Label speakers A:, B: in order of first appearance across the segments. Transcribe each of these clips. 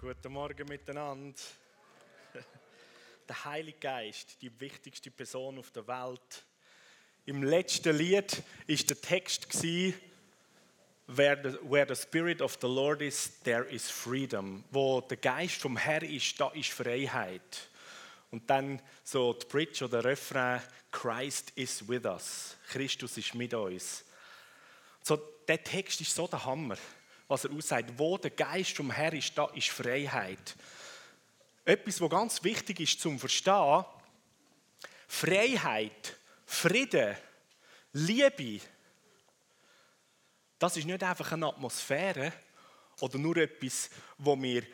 A: Guten Morgen miteinander. Der Heilige Geist, die wichtigste Person auf der Welt. Im letzten Lied ist der Text where the, where the Spirit of the Lord is, there is freedom. Wo der Geist vom Herrn ist, da ist Freiheit. Und dann so die Bridge oder der Refrain, Christ is with us. Christus ist mit uns. So, der Text ist so der Hammer was er aussagt. Wo der Geist vom Herrn ist, da ist Freiheit. Etwas, was ganz wichtig ist zum Verstehen, Freiheit, Frieden, Liebe, das ist nicht einfach eine Atmosphäre oder nur etwas, wo wir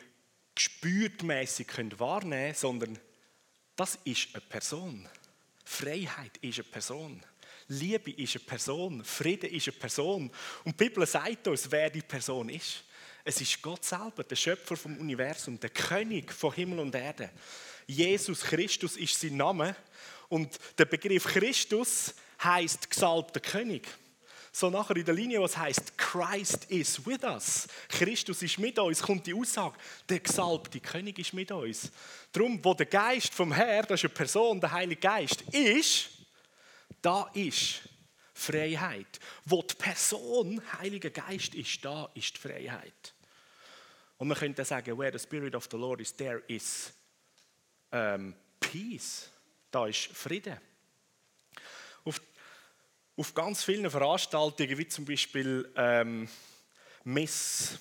A: gespürtmäßig wahrnehmen können, sondern das ist eine Person. Freiheit ist eine Person. Liebe ist eine Person, Frieden ist eine Person. Und die Bibel sagt uns, wer die Person ist. Es ist Gott selber, der Schöpfer vom Universum, der König von Himmel und Erde. Jesus Christus ist sein Name und der Begriff Christus heißt gesalbter König. So nachher in der Linie, was heißt Christ is with us. Christus ist mit uns, kommt die Aussage, der gesalbte König ist mit uns. Darum, wo der Geist vom Herr, das ist eine Person, der Heilige Geist, ist, da ist Freiheit. Wo die Person Heiliger Geist ist, da ist die Freiheit. Und man könnte sagen, where the Spirit of the Lord is, there is um, peace. Da ist Frieden. Auf, auf ganz vielen Veranstaltungen, wie zum Beispiel ähm, Miss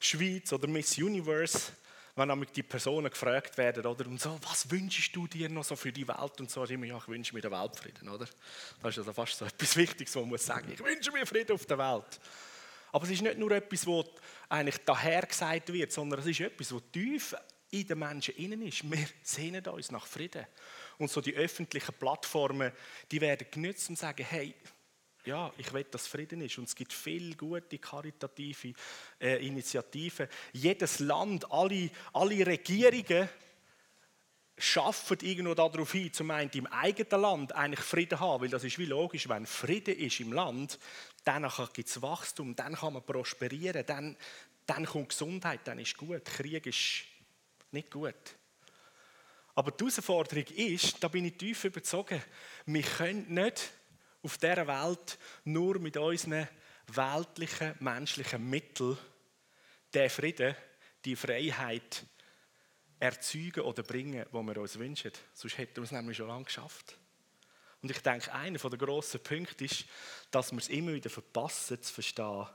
A: Schweiz oder Miss Universe, wenn nämlich die Personen gefragt werden, oder, und so, was wünschst du dir noch so für die Welt? Und so immer, ja, ich wünsche mir den Weltfrieden, oder? Das ist also fast so etwas Wichtiges, was man muss sagen. Ich wünsche mir Frieden auf der Welt. Aber es ist nicht nur etwas, was eigentlich daher gesagt wird, sondern es ist etwas, was tief in den Menschen innen ist. Wir sehnen uns nach Frieden. Und so die öffentlichen Plattformen, die werden genützt und sagen, hey, ja, ich will, dass Frieden ist. Und es gibt viele gute karitative äh, Initiativen. Jedes Land, alle, alle Regierungen schaffen irgendwo darauf hin, zum einen im eigenen Land eigentlich Frieden haben, weil das ist wie logisch, wenn Frieden ist im Land, dann gibt es Wachstum, dann kann man prosperieren, dann, dann kommt Gesundheit, dann ist gut. Krieg ist nicht gut. Aber die Herausforderung ist, da bin ich tief überzogen, wir können nicht auf dieser Welt nur mit unseren weltlichen, menschlichen Mitteln den Frieden, die Freiheit erzeugen oder bringen, die wir uns wünschen. Sonst hätten wir es nämlich schon lange geschafft. Und ich denke, einer der grossen Punkte ist, dass wir es immer wieder verpassen, zu verstehen,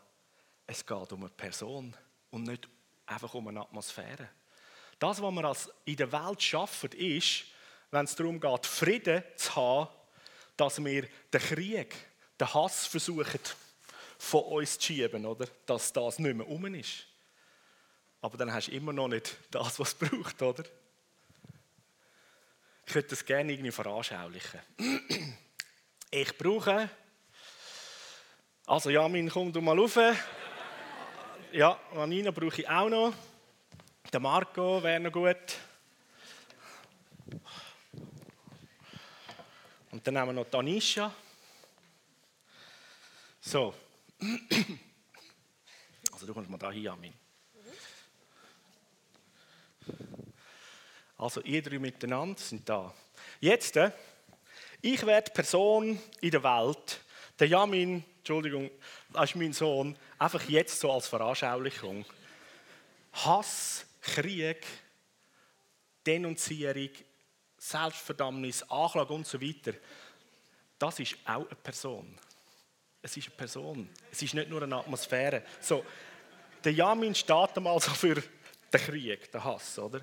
A: es geht um eine Person und nicht einfach um eine Atmosphäre. Das, was wir in der Welt schaffen, ist, wenn es darum geht, Frieden zu haben, dass wir den Krieg, den Hass versuchen von uns zu schieben, oder? dass das nicht mehr um ist. Aber dann hast du immer noch nicht das, was es braucht, oder? Ich würde das gerne irgendwie veranschaulichen. Ich brauche. Also, Jamin, komm du mal rauf. Ja, Vanina brauche ich auch noch. Der Marco wäre noch gut. Und dann nehmen wir noch Tanisha. So. Also du kommst mal da hier, Amin. Also ihr drei miteinander sind da. Jetzt, äh, ich werde Person in der Welt, der Jamin, Entschuldigung, das ist mein Sohn, einfach jetzt so als Veranschaulichung. Hass, Krieg, Denunzierung, Selbstverdammnis, Anklage und so weiter, das ist auch eine Person. Es ist eine Person. Es ist nicht nur eine Atmosphäre. So, der Jamin steht einmal so für den Krieg, den Hass, oder?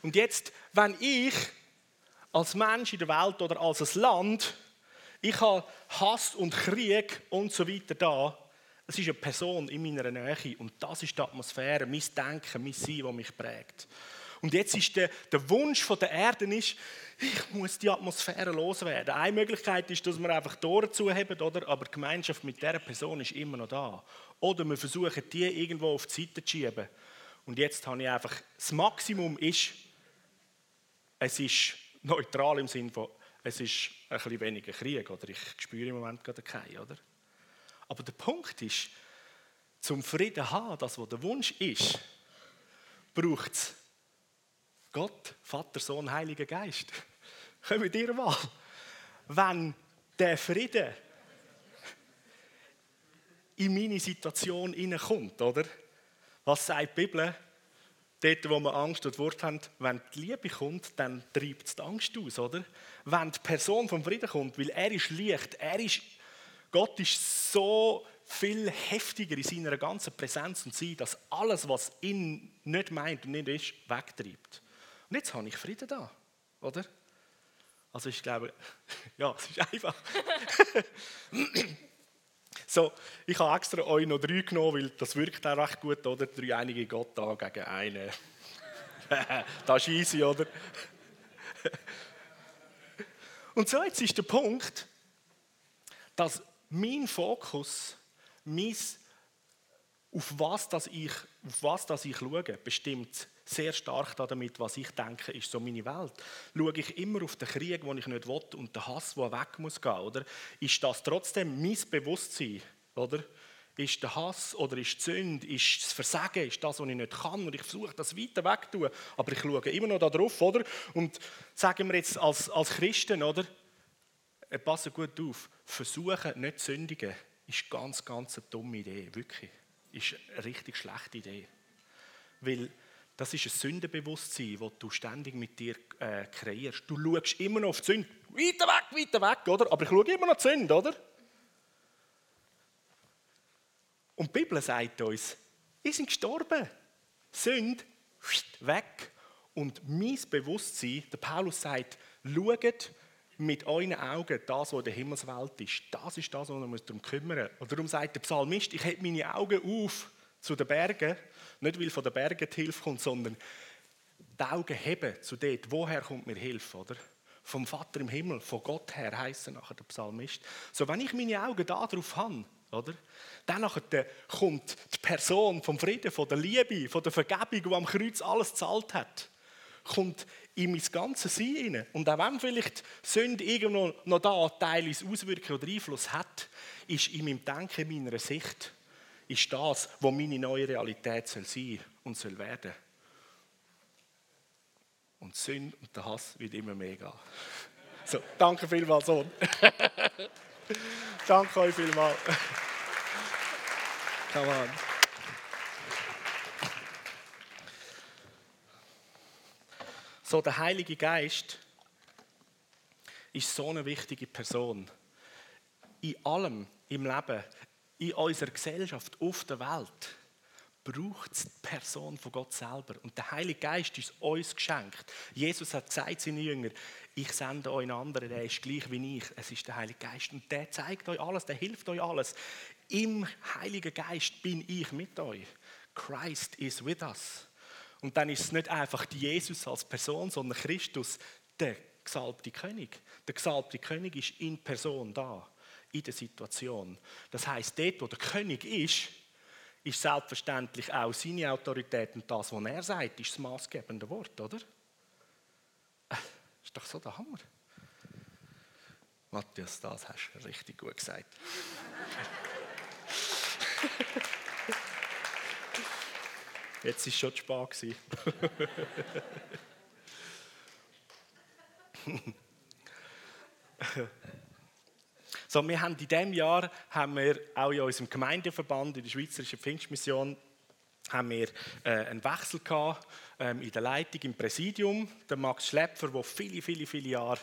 A: Und jetzt, wenn ich als Mensch in der Welt oder als ein Land, ich habe Hass und Krieg und so weiter da, es ist eine Person in meiner Nähe und das ist die Atmosphäre, mein Denken, mein Sein, das mich prägt. Und jetzt ist der, der Wunsch von der Erde ist, ich muss die Atmosphäre loswerden. Eine Möglichkeit ist, dass wir einfach Tore zuheben, oder? aber die Gemeinschaft mit dieser Person ist immer noch da. Oder wir versuchen, die irgendwo auf die Seite zu schieben. Und jetzt habe ich einfach, das Maximum ist, es ist neutral im Sinne von, es ist ein bisschen weniger Krieg, oder ich spüre im Moment gerade keinen, oder? Aber der Punkt ist, zum Frieden haben, das, was der Wunsch ist, braucht es Gott, Vater, Sohn, Heiliger Geist. Kommt ihr mal. Wenn der Frieden in meine Situation hineinkommt, oder? Was sagt die Bibel? Dort, wo wir Angst und Wort haben, wenn die Liebe kommt, dann treibt es die Angst aus, oder? Wenn die Person vom Frieden kommt, weil er ist Licht, er ist, Gott ist so viel heftiger in seiner ganzen Präsenz und Sein, dass alles, was ihn nicht meint und nicht ist, wegtreibt. Und jetzt habe ich Frieden da, oder? Also ich glaube, ja, es ist einfach. so, ich habe extra euch noch drei genommen, weil das wirkt auch recht gut, oder? Drei einige Gott da gegen einen. das ist easy, oder? Und so jetzt ist der Punkt, dass mein Fokus, mein, auf was, das ich, auf was das ich schaue, bestimmt sehr stark damit, was ich denke, ist so meine Welt. Schaue ich immer auf den Krieg, den ich nicht will und den Hass, der weg muss gehen, oder? Ist das trotzdem mein Bewusstsein, oder? Ist der Hass oder ist die Sünde, ist das Versagen, ist das, was ich nicht kann und ich versuche, das weiter wegzutun, aber ich schaue immer noch darauf, oder? Und sagen wir jetzt als, als Christen, oder? Äh, passen gut auf, versuchen nicht zu sündigen, ist ganz, ganz eine dumme Idee, wirklich. Ist eine richtig schlechte Idee. Weil das ist ein Sündenbewusstsein, das du ständig mit dir äh, kreierst. Du schaust immer noch auf die Sünde. Weiter weg, weiter weg, oder? Aber ich schaue immer noch die Sünde, oder? Und die Bibel sagt uns, wir sind gestorben. Sünde, weg. Und mein Bewusstsein, der Paulus sagt, schaut mit euren Augen das, was in der Himmelswelt ist. Das ist das, was uns darum kümmern. Und darum sagt der Psalmist, ich habe meine Augen auf zu den Bergen nicht, weil von den Bergen die Hilfe kommt, sondern die Augen heben zu dort, woher kommt mir Hilfe, oder? Vom Vater im Himmel, von Gott her, heisst nachher der Psalmist. So, wenn ich meine Augen da drauf habe, oder? Dann kommt die Person vom Frieden, von der Liebe, von der Vergebung, die am Kreuz alles zahlt hat, kommt in mein ganzes Sein hinein. Und auch wenn vielleicht Sünde irgendwo noch da teilweise Auswirkungen oder Einfluss hat, ist in meinem Denken, in meiner Sicht, ist das, was meine neue Realität soll sein und soll werden. Und Sünde und der Hass wird immer mehr gehen. So, danke vielmals, Sohn. danke euch vielmals. Come on. So, der Heilige Geist ist so eine wichtige Person. In allem im Leben in unserer Gesellschaft, auf der Welt, braucht es die Person von Gott selber. Und der Heilige Geist ist uns geschenkt. Jesus hat gesagt seinen Jüngern, ich sende euch einen anderen, der ist gleich wie ich. Es ist der Heilige Geist. Und der zeigt euch alles, der hilft euch alles. Im Heiligen Geist bin ich mit euch. Christ is with us. Und dann ist es nicht einfach Jesus als Person, sondern Christus, der gesalbte König. Der gesalbte König ist in Person da in der Situation. Das heißt, dort, wo der König ist, ist selbstverständlich auch seine Autorität und das, was er sagt, ist das maßgebende Wort, oder? Ist doch so der Hammer. Matthias, das hast du richtig gut gesagt. Jetzt war schon zu spät. So, wir haben in diesem Jahr haben wir auch in unserem Gemeindeverband, in der Schweizerischen Pfingstmission, haben wir äh, einen Wechsel gehabt, in der Leitung, im Präsidium. Der Max Schlepfer, der viele, viele, viele Jahre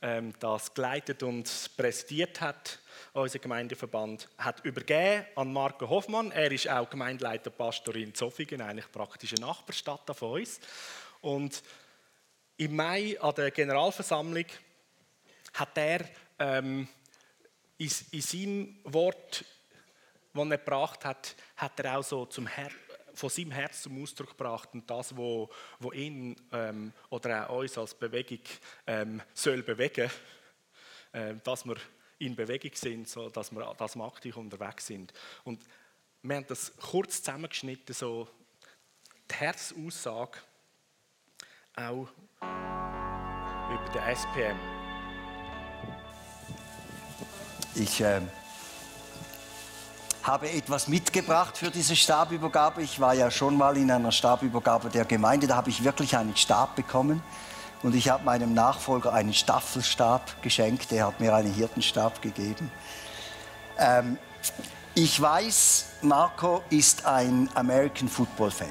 A: ähm, das geleitet und präsidiert hat, unser Gemeindeverband, hat übergeben an Marco Hoffmann. Er ist auch Gemeindeleiter Pastor in Zofingen, eigentlich praktisch eine Nachbarstadt von uns. Und im Mai an der Generalversammlung hat er ähm, in, in seinem Wort, das er gebracht hat, hat er auch so zum Her von seinem Herz zum Ausdruck gebracht und das, was wo ihn ähm, oder auch uns als Bewegung ähm, soll bewegen, äh, dass wir in Bewegung sind, so dass wir, dass wir aktiv unterwegs sind. Und wir haben das kurz zusammengeschnitten, so die Herzaussage auch über den SPM.
B: Ich, äh, habe etwas mitgebracht für diese Stabübergabe. Ich war ja schon mal in einer Stabübergabe der Gemeinde, da habe ich wirklich einen Stab bekommen. Und ich habe meinem Nachfolger einen Staffelstab geschenkt, der hat mir einen Hirtenstab gegeben. Ähm, ich weiß, Marco ist ein American Football Fan.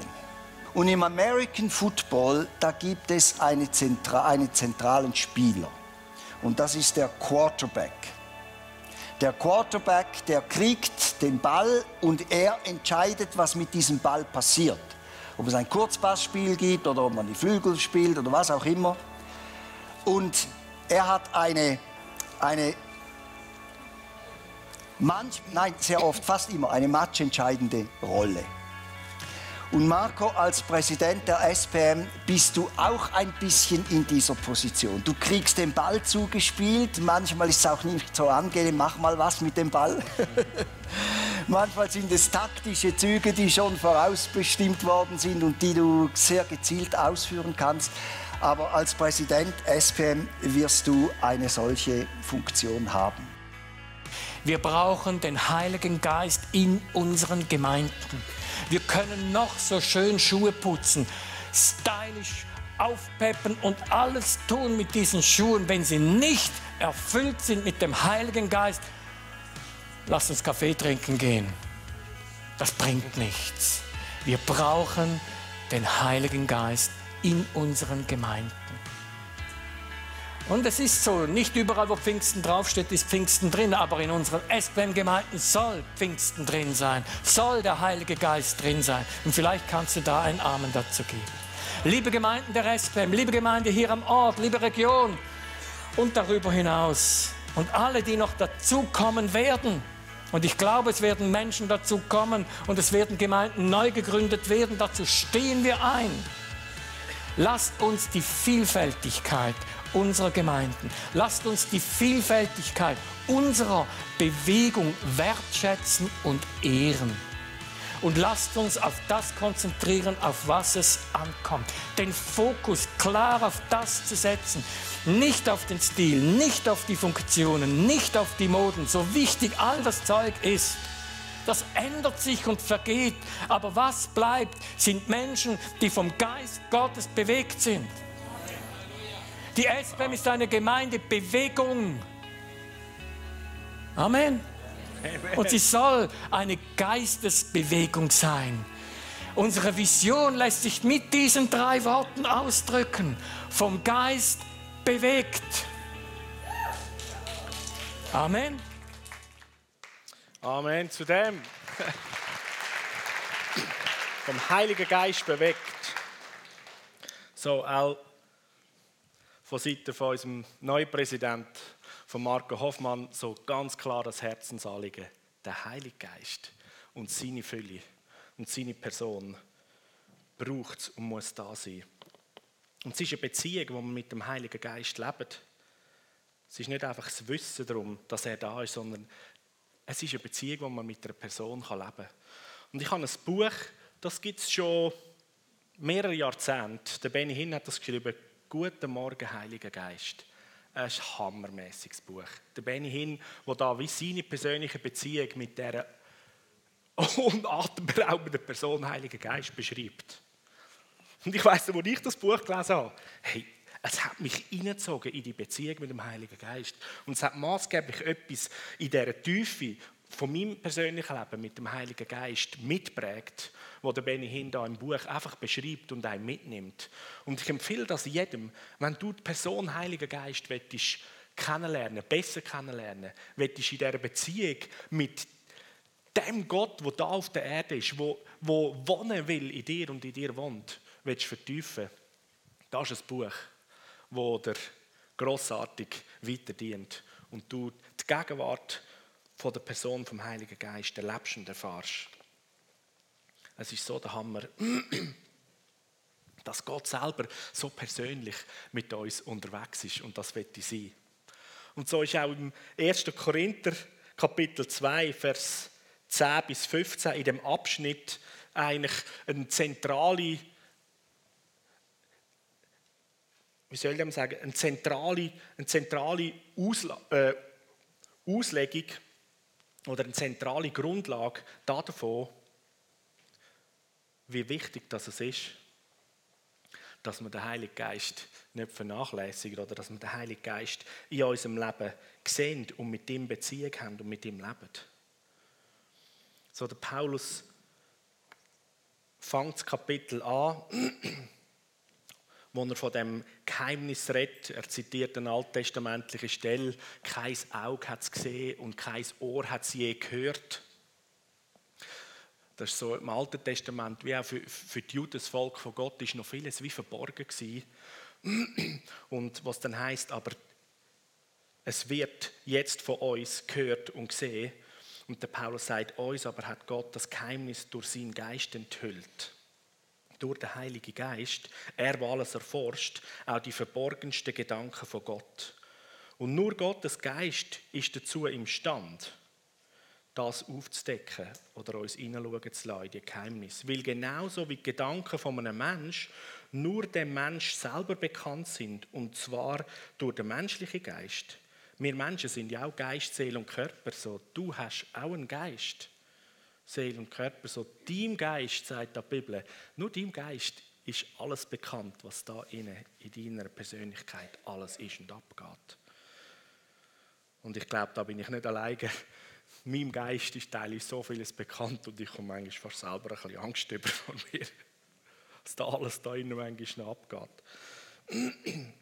B: Und im American Football, da gibt es eine Zentra einen zentralen Spieler. Und das ist der Quarterback. Der Quarterback, der kriegt den Ball und er entscheidet, was mit diesem Ball passiert. Ob es ein Kurzpassspiel gibt oder ob man die Flügel spielt oder was auch immer. Und er hat eine, eine manch, nein, sehr oft, fast immer eine matchentscheidende Rolle. Und Marco, als Präsident der SPM bist du auch ein bisschen in dieser Position. Du kriegst den Ball zugespielt, manchmal ist es auch nicht so angenehm, mach mal was mit dem Ball. manchmal sind es taktische Züge, die schon vorausbestimmt worden sind und die du sehr gezielt ausführen kannst. Aber als Präsident SPM wirst du eine solche Funktion haben.
C: Wir brauchen den Heiligen Geist in unseren Gemeinden. Wir können noch so schön Schuhe putzen, stylisch aufpeppen und alles tun mit diesen Schuhen, wenn sie nicht erfüllt sind mit dem Heiligen Geist. Lass uns Kaffee trinken gehen. Das bringt nichts. Wir brauchen den Heiligen Geist in unseren Gemeinden. Und es ist so, nicht überall, wo Pfingsten draufsteht, ist Pfingsten drin, aber in unseren SPM-Gemeinden soll Pfingsten drin sein, soll der Heilige Geist drin sein. Und vielleicht kannst du da einen Amen dazu geben. Liebe Gemeinden der SPM, liebe Gemeinde hier am Ort, liebe Region und darüber hinaus und alle, die noch dazukommen werden. Und ich glaube, es werden Menschen dazu kommen und es werden Gemeinden neu gegründet werden. Dazu stehen wir ein. Lasst uns die Vielfältigkeit unserer Gemeinden. Lasst uns die Vielfältigkeit unserer Bewegung wertschätzen und ehren. Und lasst uns auf das konzentrieren, auf was es ankommt. Den Fokus klar auf das zu setzen. Nicht auf den Stil, nicht auf die Funktionen, nicht auf die Moden, so wichtig all das Zeug ist. Das ändert sich und vergeht. Aber was bleibt, sind Menschen, die vom Geist Gottes bewegt sind. Die SPM ist eine Gemeindebewegung. Amen. Und sie soll eine Geistesbewegung sein. Unsere Vision lässt sich mit diesen drei Worten ausdrücken. Vom Geist bewegt. Amen.
A: Amen. Zu dem. Vom Heiligen Geist bewegt. So, auch von Seiten von unserem neuen Präsidenten, von Marco Hoffmann, so ganz klar das Herzensanliegen. Der Heilige Geist und seine Fülle und seine Person braucht es und muss da sein. Und es ist eine Beziehung, die man mit dem Heiligen Geist lebt. Es ist nicht einfach das Wissen darum, dass er da ist, sondern es ist eine Beziehung, die man mit einer Person leben kann. Und ich habe ein Buch, das gibt es schon mehrere Jahrzehnte. Der Benny Hinn hat das geschrieben, Guten Morgen, Heiliger Geist. Es ist ein hammermäßiges Buch. Der Benny Hinn, der da wie seine persönliche Beziehung mit dieser unatemberaubenden Person Heiliger Geist beschreibt. Und ich weiss, als ich das Buch gelesen habe, hey, es hat mich hineingezogen in die Beziehung mit dem Heiligen Geist. Und es hat maßgeblich etwas in dieser Tiefe von meinem persönlichen Leben mit dem Heiligen Geist mitprägt, wo der Benny Hinn da im Buch einfach beschreibt und einen mitnimmt. Und ich empfehle das jedem, wenn du die Person Heiliger Geist willst, kennenlernen, besser kennenlernen, willst in dieser Beziehung mit dem Gott, der da auf der Erde ist, wo, wo wohnen will in dir und in dir wohnt, willst vertiefen. Das ist ein Buch, wo der grossartig weiter dient und du die Gegenwart von der Person vom Heiligen Geist erlebst und erfahrst. Es ist so der Hammer, dass Gott selber so persönlich mit uns unterwegs ist und das wird sein. Und so ist auch im 1. Korinther Kapitel 2, Vers 10 bis 15 in dem Abschnitt eigentlich eine zentrale, wie soll ich sagen, eine zentrale, eine zentrale Ausla äh, Auslegung oder eine zentrale Grundlage davon, wie wichtig das ist, dass wir den Heiligen Geist nicht vernachlässigen oder dass wir den Heiligen Geist in unserem Leben sehen und mit ihm Beziehung haben und mit ihm leben. So, der Paulus fängt das Kapitel an, wo er von dem Geheimnis redet. Er zitiert eine alttestamentliche Stelle: Kein Auge hat es gesehen und kein Ohr hat es je gehört. Das ist so im Alten Testament, wie auch für, für die Juden, das Volk von Gott, ist noch vieles wie verborgen gewesen. Und was dann heißt, aber es wird jetzt von uns gehört und gesehen. Und der Paulus sagt, uns aber hat Gott das Geheimnis durch seinen Geist enthüllt. Durch den Heiligen Geist, er, der alles erforscht, auch die verborgensten Gedanken von Gott. Und nur Gottes Geist ist dazu imstande, das aufzudecken oder uns hineinschauen zu lassen in die Geheimnis. Weil genauso wie die Gedanken von einem Menschen nur dem Mensch selber bekannt sind, und zwar durch den menschlichen Geist. Wir Menschen sind ja auch Geist, Seele und Körper. So, du hast auch einen Geist, Seele und Körper. So, deinem Geist, sagt die Bibel, nur deinem Geist ist alles bekannt, was da in, in deiner Persönlichkeit alles ist und abgeht. Und ich glaube, da bin ich nicht alleine meinem Geist ist teilweise so vieles bekannt und ich komme manchmal fast selber ein bisschen Angst über von mir, was da alles da innen manchmal noch abgeht.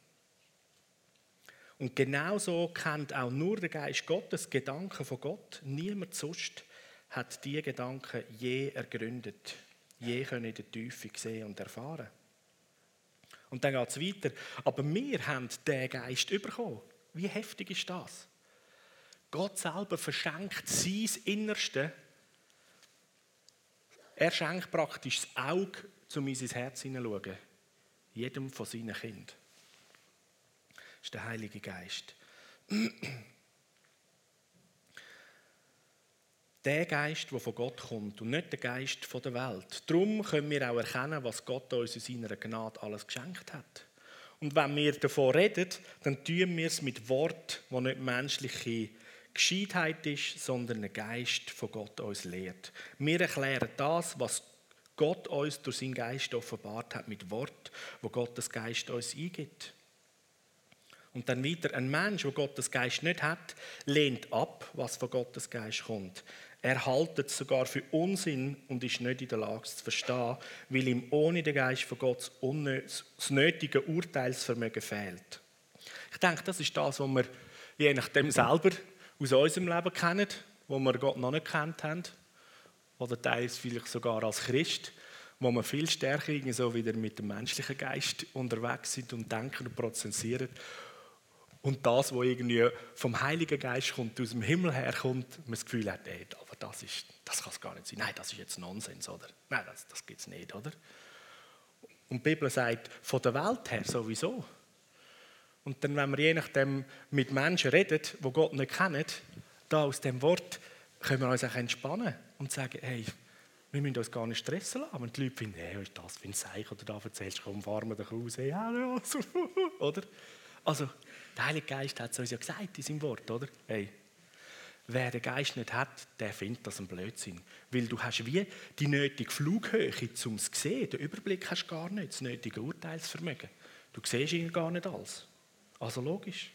A: Und genauso kennt auch nur der Geist Gottes Gedanken von Gott. Niemand sonst hat diese Gedanken je ergründet, je können in der Tiefe sehen und erfahren. Und dann geht es weiter. Aber wir haben den Geist bekommen. Wie heftig ist das? Gott selber verschenkt sein Innerste. Er schenkt praktisch das Auge, um in sein Herz hineinzuschauen. Jedem von seinen Kindern. Das ist der Heilige Geist. Der Geist, der von Gott kommt und nicht der Geist der Welt. Darum können wir auch erkennen, was Gott uns in seiner Gnade alles geschenkt hat. Und wenn wir davon reden, dann tun wir es mit Wort, wo nicht menschliche Gescheitheit ist, sondern ein Geist von Gott uns lehrt. Wir erklären das, was Gott uns durch seinen Geist offenbart hat, mit Wort, wo Gottes Geist uns eingibt. Und dann wieder, ein Mensch, der Gottes Geist nicht hat, lehnt ab, was von Gottes Geist kommt. Er haltet sogar für Unsinn und ist nicht in der Lage es zu verstehen, weil ihm ohne den Geist von Gott das nötige Urteilsvermögen fehlt. Ich denke, das ist das, was wir je nachdem selber aus unserem Leben kennen, wo wir Gott noch nicht kennt haben, oder teils vielleicht sogar als Christ, wo wir viel stärker so wieder mit dem menschlichen Geist unterwegs sind und denken und prozessieren. Und das, was irgendwie vom Heiligen Geist kommt, aus dem Himmel herkommt, man das Gefühl hat, ey, aber das, ist, das kann es gar nicht sein. Nein, das ist jetzt Nonsens, oder? Nein, das, das gibt es nicht, oder? Und die Bibel sagt, von der Welt her sowieso. Und dann, wenn wir je nachdem mit Menschen reden, die Gott nicht kennen, da aus dem Wort können wir uns auch entspannen und sagen, hey, wir müssen uns gar nicht stressen lassen. Wenn die Leute finden, hey, ist das für ein Zeichen, oder da erzählst, komm, fahren wir doch raus, hey, so, oder? Also, der Heilige Geist hat es uns ja gesagt in seinem Wort, oder? Hey, wer den Geist nicht hat, der findet das ein Blödsinn. Weil du hast wie die nötige Flughöhe, um es zu sehen. Den Überblick hast du gar nicht, das nötige Urteilsvermögen. Du siehst ihn gar nicht alles. Also logisch.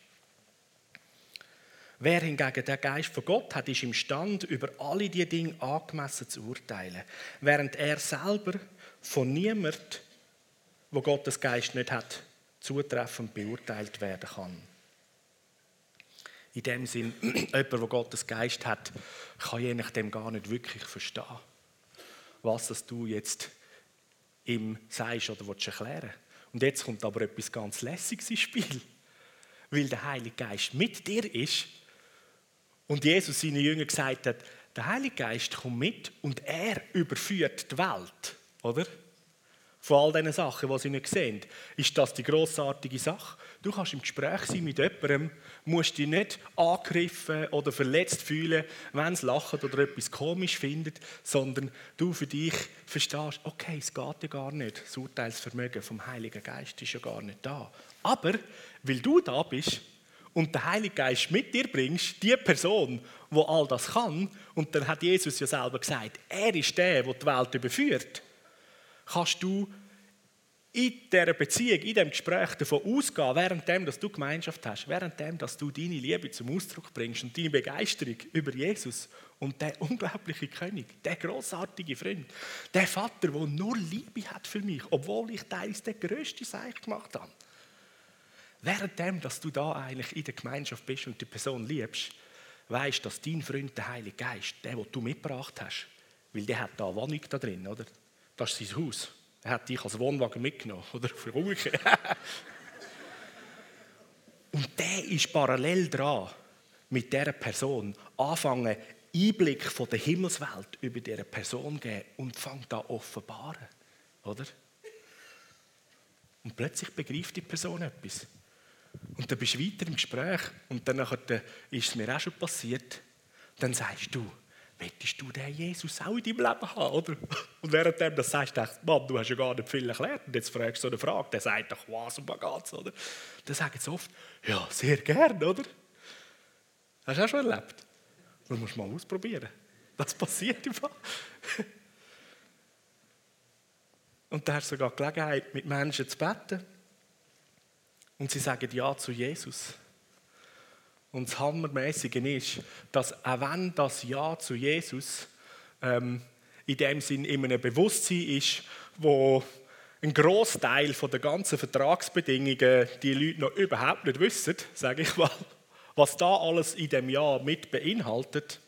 A: Wer hingegen der Geist von Gott hat, ist imstande, über alle diese Dinge angemessen zu urteilen. Während er selber von niemand, wo Gottes Geist nicht hat, zutreffend beurteilt werden kann. In dem Sinn, jemand, der Gottes Geist hat, kann je nachdem gar nicht wirklich verstehen, was das du jetzt ihm sagst oder willst erklären. Und jetzt kommt aber etwas ganz Lässiges ins Spiel weil der Heilige Geist mit dir ist. Und Jesus seinen Jüngern gesagt hat, der Heilige Geist kommt mit und er überführt die Welt, oder? Von all diesen Sachen, die sie nicht sehen, ist das die großartige Sache. Du kannst im Gespräch sein mit jemandem, musst dich nicht angegriffen oder verletzt fühlen, wenn es lacht oder etwas komisch findet, sondern du für dich verstehst, okay, es geht ja gar nicht. Das Urteilsvermögen vom Heiligen Geist ist ja gar nicht da. Aber weil du da bist und den Heiligen Geist mit dir bringst, die Person, wo all das kann, und dann hat Jesus ja selber gesagt, er ist der, der die Welt überführt, kannst du in dieser Beziehung, in diesem Gespräch davon ausgehen, währenddem, dass du Gemeinschaft hast, währenddem, dass du deine Liebe zum Ausdruck bringst und deine Begeisterung über Jesus und der unglaubliche König, der großartige Freund, der Vater, der nur Liebe hat für mich, obwohl ich teils der größte Seich gemacht habe. Währenddem, dass du da eigentlich in der Gemeinschaft bist und die Person liebst, weißt, dass dein Freund, der Heilige Geist, der, den du mitgebracht hast, weil der hat da Wohnung da drin, oder? Das ist sein Haus. Er hat dich als Wohnwagen mitgenommen, oder? Für umgekehrt. Und der ist parallel dran, mit dieser Person anfangen, Einblick von der Himmelswelt über diese Person geben und fängt an offenbaren, oder? Und plötzlich begreift die Person etwas. Und dann bist du weiter im Gespräch und dann ist es mir auch schon passiert, dann sagst du, Möchtest du den Jesus auch in deinem Leben haben? Oder? Und während du das sagst, denkst du, Mann, du hast ja gar nicht viel erklärt. Und jetzt fragst du so eine Frage, der sagt doch, was was geht's, oder? Dann sagen sie oft, ja, sehr gern, oder? Hast du auch schon erlebt? Das musst du mal ausprobieren. Das passiert im Fall. Und da hast du sogar die Gelegenheit, mit Menschen zu beten. Und sie sagen Ja zu Jesus. Und das Hammermäßige ist, dass auch wenn das Ja zu Jesus ähm, in dem Sinn in einem Bewusstsein ist, wo ein Großteil der ganzen Vertragsbedingungen die Leute noch überhaupt nicht wissen, sage ich mal, was da alles in dem Ja mit beinhaltet,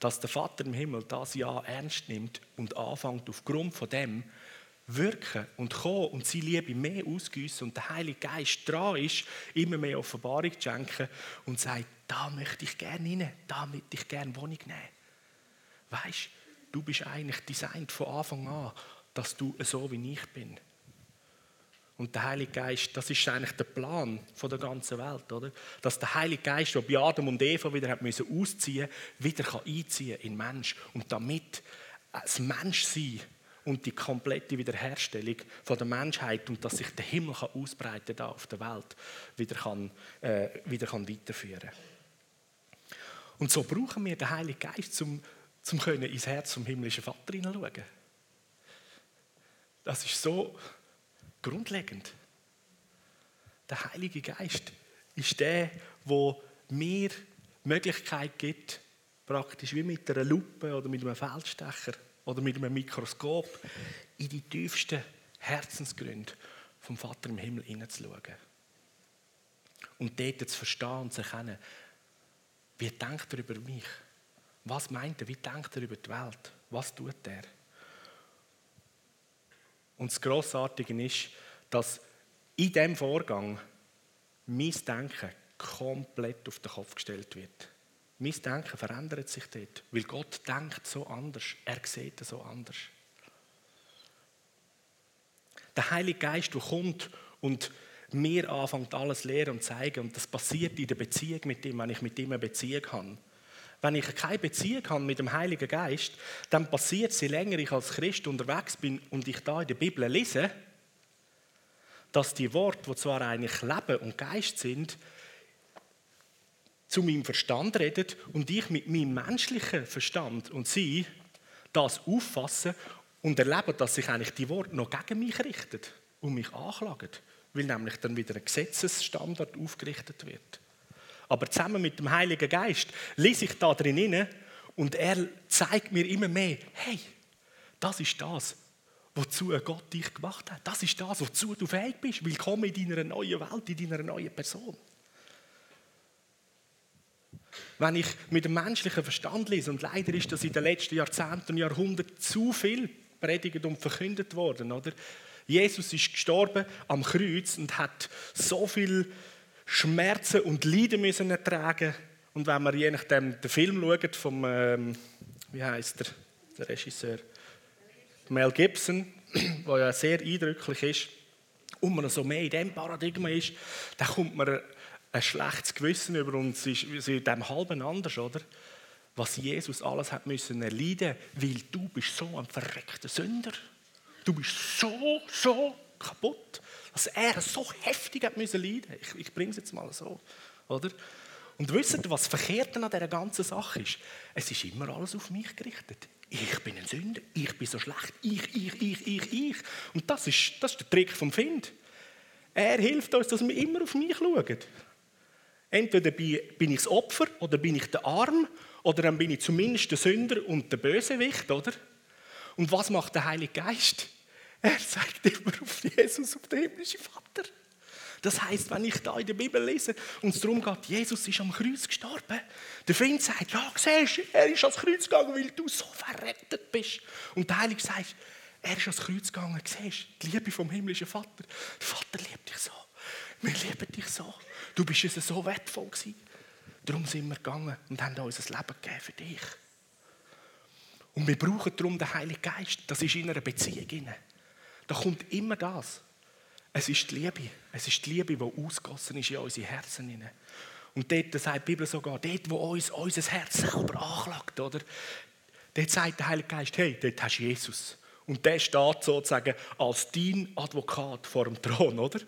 A: dass der Vater im Himmel das Ja ernst nimmt und anfängt aufgrund von dem wirken und kommen und seine Liebe mehr ausgießen und der Heilige Geist dran ist, immer mehr Offenbarung zu schenken und sagt, da möchte ich gerne rein, da möchte ich gerne Wohnung nehmen. Weißt du, bist eigentlich designt von Anfang an, dass du so wie ich bin. Und der Heilige Geist, das ist eigentlich der Plan von der ganzen Welt, oder? Dass der Heilige Geist, der bei Adam und Eva wieder hat müssen ausziehen, wieder kann einziehen in Mensch und damit das Menschsein und die komplette Wiederherstellung von der Menschheit und dass sich der Himmel kann ausbreiten da auf der Welt wieder kann, äh, wieder kann weiterführen. Und so brauchen wir den Heiligen Geist, zum können ins Herz zum himmlischen Vater hineinschauen. Das ist so grundlegend. Der Heilige Geist ist der, wo mir Möglichkeit gibt, praktisch wie mit einer Lupe oder mit einem Feldstecher oder mit einem Mikroskop in die tiefsten Herzensgründe vom Vater im Himmel hineinzuschauen. Und dort zu verstehen und zu erkennen, wie denkt er über mich? Was meint er? Wie denkt er über die Welt? Was tut er? Und das Grossartige ist, dass in diesem Vorgang mein Denken komplett auf den Kopf gestellt wird. Mein Denken verändert sich dort, weil Gott denkt so anders, er sieht so anders. Der Heilige Geist, der kommt und mir anfängt alles lehren und zeigen und das passiert in der Beziehung mit ihm, wenn ich mit ihm eine Beziehung habe. Wenn ich keine Beziehung habe mit dem Heiligen Geist, dann passiert es, je länger ich als Christ unterwegs bin und ich da in der Bibel lese, dass die Worte, die zwar eigentlich Leben und Geist sind, zu meinem Verstand redet und ich mit meinem menschlichen Verstand und sie das auffassen und erleben, dass sich eigentlich die Worte noch gegen mich richten und mich anklagen, weil nämlich dann wieder ein Gesetzesstandard aufgerichtet wird. Aber zusammen mit dem Heiligen Geist lese ich da drin und er zeigt mir immer mehr, hey, das ist das, wozu Gott dich gemacht hat. Das ist das, wozu du fähig bist. Willkommen in deiner neuen Welt, in deiner neuen Person. Wenn ich mit dem menschlichen Verstand lese, und leider ist das in den letzten Jahrzehnten und Jahrhunderten zu viel predigt und verkündet worden, oder? Jesus ist gestorben am Kreuz und hat so viel Schmerzen und Leiden müssen ertragen. Und wenn man je nachdem den Film schaut vom, ähm, wie heißt der, der Regisseur? Mel Gibson, der ja sehr eindrücklich ist, und man so mehr in diesem Paradigma ist, dann kommt man ein schlechtes Gewissen über uns ist, ist in dem halben anders, oder? Was Jesus alles hat müssen erleiden, weil du bist so ein verreckter Sünder. Du bist so, so kaputt, dass er so heftig hat müssen leiden. Ich, ich bringe es jetzt mal so. oder? Und wisst ihr, was verkehrt an dieser ganzen Sache ist? Es ist immer alles auf mich gerichtet. Ich bin ein Sünder, ich bin so schlecht, ich, ich, ich, ich, ich. Und das ist, das ist der Trick vom Find. Er hilft uns, dass wir immer auf mich schauen. Entweder bin ich das Opfer oder bin ich der Arm oder dann bin ich zumindest der Sünder und der Bösewicht, oder? Und was macht der Heilige Geist? Er zeigt immer auf Jesus, auf den himmlischen Vater. Das heißt, wenn ich da in der Bibel lese und es darum geht, Jesus ist am Kreuz gestorben, der Find sagt, ja, siehst du, er ist ans Kreuz gegangen, weil du so verrettet bist. Und der Heilige sagt, er ist ans Kreuz gegangen, siehst du, die Liebe vom himmlischen Vater. Der Vater liebt dich so. Wir lieben dich so. Du bist uns so wertvoll gewesen. Darum sind wir gegangen und haben uns ein Leben gegeben für dich. Und wir brauchen darum den Heiligen Geist. Das ist in einer Beziehung. Da kommt immer das. Es ist die Liebe. Es ist die Liebe, die ausgossen ist in unsere Herzen. Und dort sagt die Bibel sogar, dort, wo uns unser Herz selber anklagt, oder? Dort sagt der Heilige Geist, hey, dort hast du Jesus. Und der steht sozusagen als dein Advokat vor dem Thron, oder?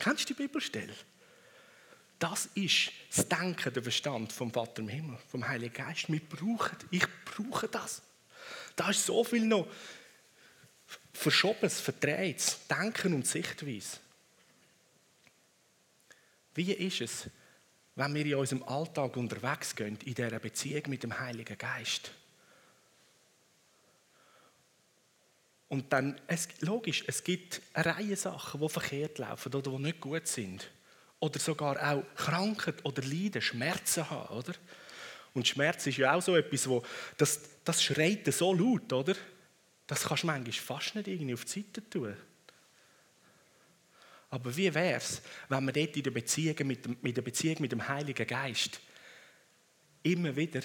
A: Kennst du die Bibelstelle? Das ist das Denken, der Verstand vom Vater im Himmel, vom Heiligen Geist. Wir brauchen, ich brauche das. Da ist so viel noch verschobenes, verdrehtes Denken und Sichtweise. Wie ist es, wenn wir in unserem Alltag unterwegs gehen, in dieser Beziehung mit dem Heiligen Geist? Und dann, es, logisch, es gibt eine Reihe Sachen, die verkehrt laufen oder die nicht gut sind oder sogar auch Krankheit oder Leiden, Schmerzen haben, oder? Und Schmerz ist ja auch so etwas, wo das, das schreit so laut, oder? Das kannst du manchmal fast nicht irgendwie auf die Seite tun. Aber wie wäre es, wenn wir dort in der Beziehung mit, dem, mit der Beziehung mit dem Heiligen Geist immer wieder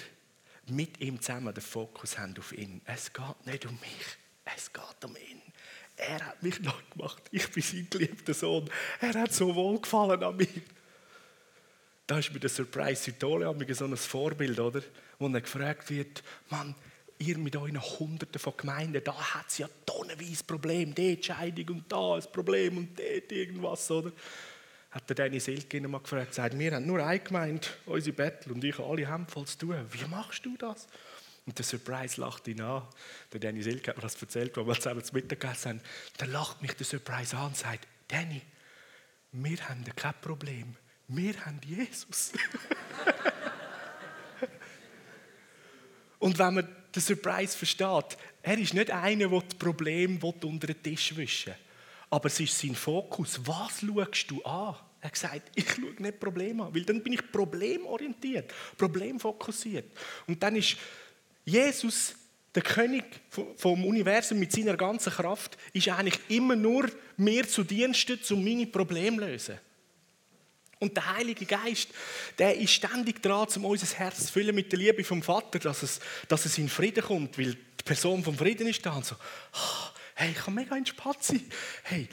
A: mit ihm zusammen den Fokus haben auf ihn? Es geht nicht um mich, es geht um ihn. Er hat mich neu gemacht. Ich bin sein geliebter Sohn. Er hat so wohl gefallen an mir. Da ist mir der Surprise Südole so ein Vorbild, oder? Wo er gefragt wird, Mann, ihr mit euren Hunderten von Gemeinden, da hat es ja tonnenweise Probleme, dort Scheidung und da ein Problem und dort irgendwas, oder? Hat der Danny Silke mal gefragt, sagt, wir haben nur eine Gemeinde, unsere Bettel, und ich alle haben voll zu tun. Wie machst du das? Und der Surprise lacht ihn an. Der Danny Silke hat mir das erzählt, als wir zusammen zu Mittag gegessen haben. Dann lacht mich der Surprise an und sagt, Danny, wir haben kein Problem. Wir haben Jesus. und wenn man den Surprise versteht, er ist nicht einer, der das Problem unter den Tisch wischen will. Aber es ist sein Fokus. Was schaust du an? Er hat gesagt, ich schaue nicht Probleme an, weil dann bin ich problemorientiert, problemfokussiert. Und dann ist Jesus, der König vom Universum mit seiner ganzen Kraft, ist eigentlich immer nur mir zu Diensten, um meine Probleme zu lösen. Und der Heilige Geist, der ist ständig dran, um unser Herz zu füllen mit der Liebe vom Vater, dass es, dass es in Frieden kommt, weil die Person vom Frieden ist da und so, oh, hey, ich kann mega entspannt sein. Hey,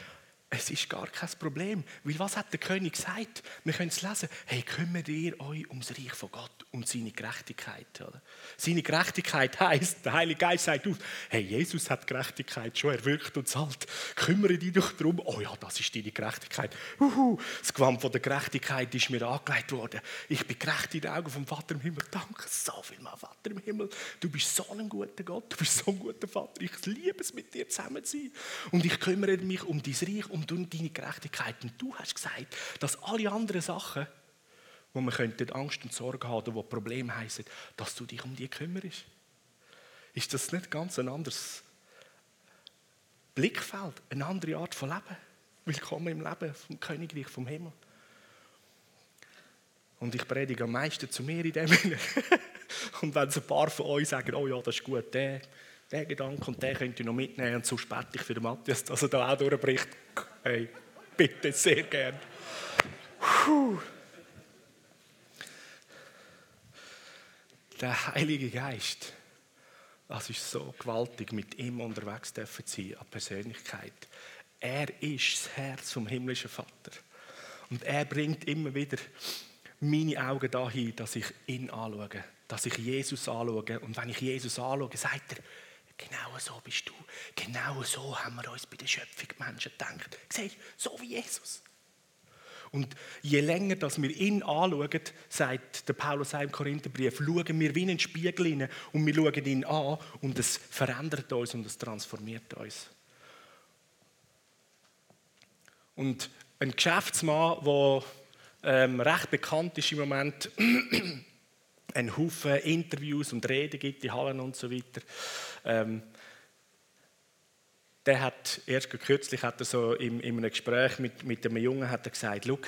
A: es ist gar kein Problem. Weil was hat der König gesagt? Wir können es lesen. Hey, kümmert ihr euch ums Reich von Gott und seine Gerechtigkeit. Oder? Seine Gerechtigkeit heißt, der Heilige Geist sagt auf, hey, Jesus hat Gerechtigkeit schon erwirkt und zahlt. Kümmere dich doch darum. Oh ja, das ist deine Gerechtigkeit. Uhu, das Gewand von der Gerechtigkeit ist mir angelegt worden. Ich bin gerecht in den Augen vom Vater im Himmel. Danke so viel, mein Vater im Himmel. Du bist so ein guter Gott. Du bist so ein guter Vater. Ich liebe es, mit dir zusammen zu sein. Und ich kümmere mich um dein Reich um deine Gerechtigkeit. Und du hast gesagt, dass alle anderen Sachen, wo man könnte Angst und Sorge haben, wo Probleme heißen, dass du dich um die kümmerst. Ist das nicht ganz ein anderes Blickfeld, eine andere Art von Leben? Willkommen im Leben vom Königreich vom Himmel. Und ich predige am meisten zu mir in dem Und wenn ein paar von euch sagen, oh ja, das ist gut, der, der Gedanke und der könnt ihr noch mitnehmen und so bete ich für den Matthias, dass er da auch durchbricht. Hey, bitte, sehr gern. Puh. Der Heilige Geist, das ist so gewaltig, mit ihm unterwegs zu sein, an Persönlichkeit. Er ist das Herz vom himmlischen Vater. Und er bringt immer wieder meine Augen dahin, dass ich ihn anschaue, dass ich Jesus anschaue. Und wenn ich Jesus anschaue, sagt er, Genau so bist du. Genau so haben wir uns bei der Schöpfung Menschen gedacht. Siehst so wie Jesus. Und je länger dass wir ihn anschauen, sagt der Paulus im Korintherbrief, schauen wir wie in einen Spiegel rein und wir schauen ihn an und es verändert uns und es transformiert uns. Und ein Geschäftsmann, der ähm, recht bekannt ist im Moment, einen Haufen Interviews und Reden gibt in Hallen und so weiter. Ähm, der hat erst kürzlich hat er so in, in einem Gespräch mit, mit einem Jungen hat er gesagt, Schau,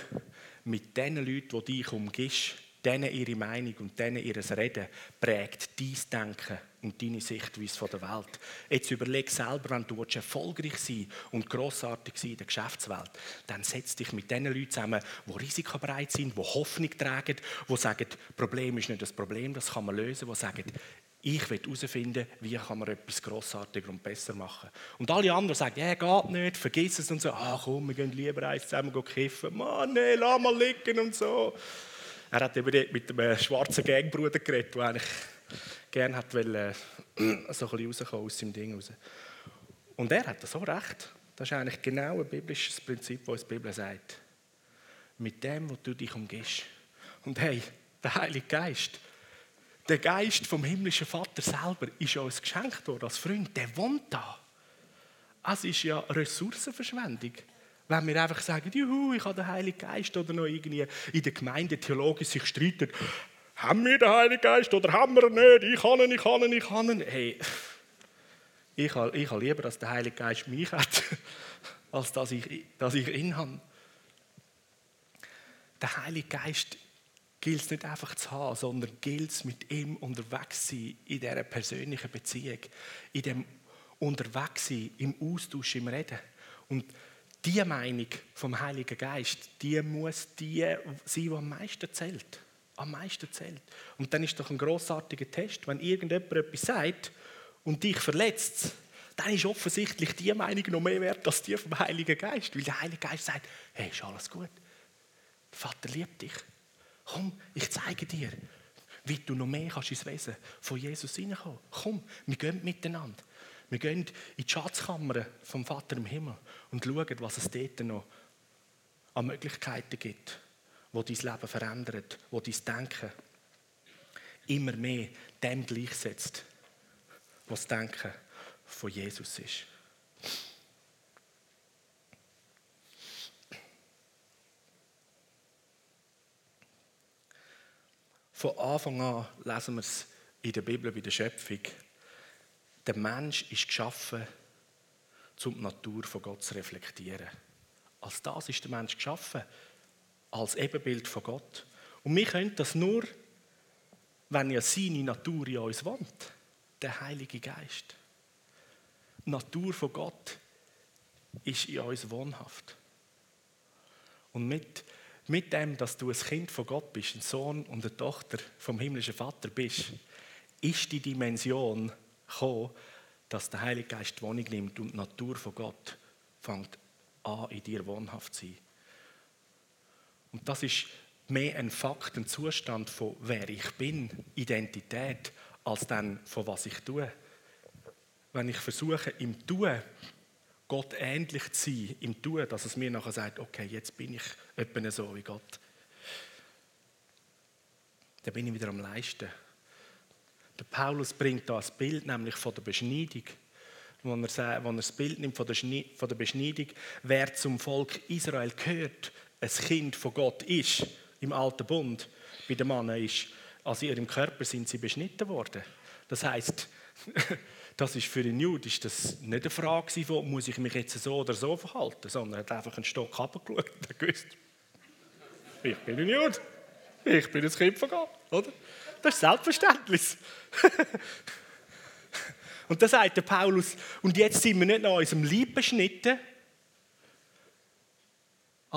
A: mit den Leuten, die dich umgibst, denen ihre Meinung und denen ihr Reden prägt dein Denken und deine Sichtweise von der Welt. Jetzt überleg selber, wenn du erfolgreich sein und grossartig sein in der Geschäftswelt, dann setz dich mit den Leuten zusammen, die risikobereit sind, die Hoffnung tragen, die sagen, Problem ist nicht das Problem, das kann man lösen, die sagen, ich will herausfinden, wie kann man etwas grossartiger und besser machen. Und alle anderen sagen, ja, geht nicht, vergiss es und so. Ach komm, wir gehen lieber eins zusammen kiffen. Mann, nee, lass mal liegen und so. Er hat eben mit einem schwarzen Gangbruder geredet, der eigentlich gerne hat wollte, so ein bisschen rauskommen aus seinem Ding raus. Und er hat so recht. Das ist eigentlich genau ein biblisches Prinzip, das die Bibel sagt. Mit dem, wo du dich umgehst. Und hey, der Heilige Geist, der Geist vom himmlischen Vater selber ist uns geschenkt worden als Freund. Der wohnt da. Es ist ja Ressourcenverschwendung. Wenn wir einfach sagen, juhu, ich habe den Heiligen Geist oder noch irgendwie in der Gemeinde theologisch sich streiten, haben wir den Heiligen Geist oder haben wir ihn nicht? Ich kann ihn, ich kann ihn, ich kann ihn. Hey, ich habe, ich habe lieber, dass der Heilige Geist mich hat, als dass ich, dass ich ihn habe. Der Heilige Geist gilt es nicht einfach zu haben, sondern gilt es mit ihm unterwegs sein in dieser persönlichen Beziehung, in dem unterwegs sein, im Austausch, im Reden. Und die Meinung vom Heiligen Geist, die muss die sein, die am meisten zählt. Am meisten zählt. Und dann ist doch ein großartiger Test, wenn irgendjemand etwas sagt und dich verletzt, dann ist offensichtlich die Meinung noch mehr wert als die vom Heiligen Geist. Weil der Heilige Geist sagt, hey, ist alles gut. Der Vater liebt dich. Komm, ich zeige dir, wie du noch mehr kannst ins Wesen von Jesus hineinkommen. Komm, wir gehen miteinander. Wir gehen in die Schatzkammer vom Vater im Himmel und schauen, was es dort noch an Möglichkeiten gibt, wo dein Leben verändert, wo dein Denken immer mehr dem gleichsetzt, was das Denken von Jesus ist. Von Anfang an lesen wir es in der Bibel bei der Schöpfung. Der Mensch ist geschaffen, um die Natur von Gott zu reflektieren. Als das ist der Mensch geschaffen, als Ebenbild von Gott. Und wir können das nur, wenn ja seine Natur in uns wohnt, der Heilige Geist. Die Natur von Gott ist in uns wohnhaft. Und mit mit dem, dass du ein Kind von Gott bist, ein Sohn und eine Tochter vom himmlischen Vater bist, ist die Dimension gekommen, dass der Heilige Geist Wohnung nimmt und die Natur von Gott fängt an, in dir wohnhaft zu sein. Und das ist mehr ein Fakt, ein Zustand von wer ich bin, Identität, als dann von was ich tue. Wenn ich versuche, im Tun Gott ähnlich zu sein, im Tun, dass es mir nachher sagt, okay, jetzt bin ich etwa so wie Gott. Dann bin ich wieder am Leisten. Der Paulus bringt da ein Bild, nämlich von der Beschneidung. Wo er, er das Bild nimmt von der Beschneidung, wer zum Volk Israel gehört, ein Kind von Gott ist, im alten Bund, bei den Männern ist, also ihrem Körper sind sie beschnitten worden. Das heißt, das ist für den Jude ist das nicht eine Frage von, muss ich mich jetzt so oder so verhalten, sondern er hat einfach einen Stock abgeschaut und gewusst, ich bin ein Jude, ich bin ein Kind von Gott, oder? Das ist selbstverständlich. und da sagt der Paulus, und jetzt sind wir nicht an unserem Leib beschnitten,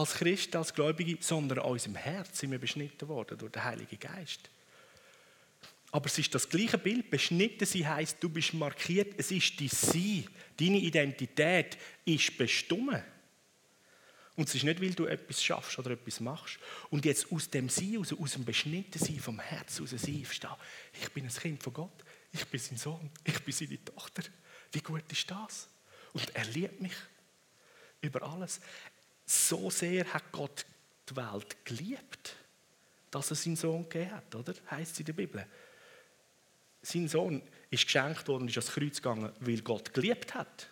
A: als Christen, als Gläubige, sondern an unserem Herz sind wir beschnitten worden durch den Heiligen Geist. Aber es ist das gleiche Bild. Beschnitten sein heißt, du bist markiert. Es ist dein Sein. Deine Identität ist bestimmt. Und es ist nicht, weil du etwas schaffst oder etwas machst. Und jetzt aus dem Sein, aus, aus dem Beschnittensein, vom Herz aus Sein, verstehen, ich bin ein Kind von Gott, ich bin sein Sohn, ich bin seine Tochter. Wie gut ist das? Und er liebt mich über alles. So sehr hat Gott die Welt geliebt, dass er seinen Sohn gegeben hat, oder? Heißt es in der Bibel. Sein Sohn ist geschenkt worden, ist ans Kreuz gegangen, weil Gott geliebt hat.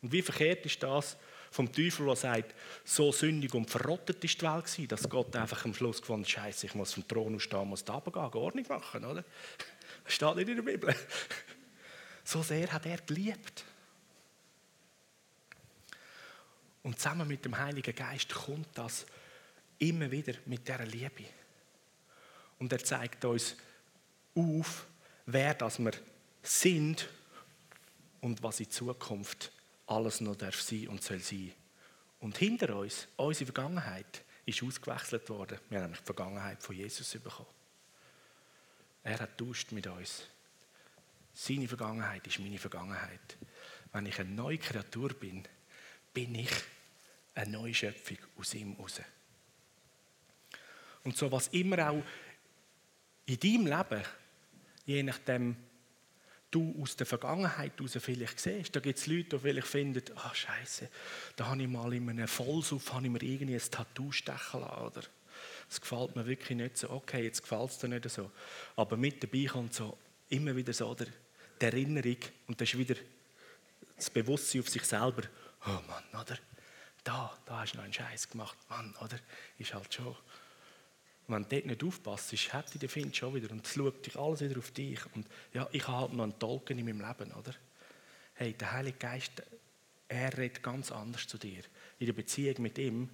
A: Und wie verkehrt ist das vom Teufel, der sagt, so sündig und verrottet ist die Welt gewesen, dass Gott einfach am Schluss gefunden hat, Scheiße, ich muss vom Thron ausstehen, muss da runtergehen, Ordnung machen, oder? Das steht nicht in der Bibel. So sehr hat er geliebt. Und zusammen mit dem Heiligen Geist kommt das immer wieder mit dieser Liebe. Und er zeigt uns auf, wer das wir sind und was in Zukunft alles noch darf sein und soll sein. Und hinter uns, unsere Vergangenheit, ist ausgewechselt worden. Wir haben nämlich die Vergangenheit von Jesus bekommen. Er hat tauscht mit uns. Seine Vergangenheit ist meine Vergangenheit. Wenn ich eine neue Kreatur bin, bin ich eine neue Schöpfung aus ihm raus. Und so was immer auch in deinem Leben, je nachdem du aus der Vergangenheit heraus vielleicht siehst, da gibt es Leute, die vielleicht finden, ah oh, Scheiße, da habe ich mal in einem Vollsuff habe ich mir irgendwie ein Tattoo stechen lassen, oder? Das gefällt mir wirklich nicht so. Okay, jetzt gefällt es dir nicht so. Aber mit dabei kommt so immer wieder so der, die Erinnerung und das ist wieder das Bewusstsein auf sich selber. Oh Mann, oder? Da, da hast du noch einen Scheiß gemacht. Mann, oder? Ist halt schon. Wenn du dort nicht aufpasst, hätte der Find schon wieder und es schaut dich alles wieder auf dich. Und ja, ich habe halt noch einen Tolken in meinem Leben, oder? Hey, der Heilige Geist, er redet ganz anders zu dir. In der Beziehung mit ihm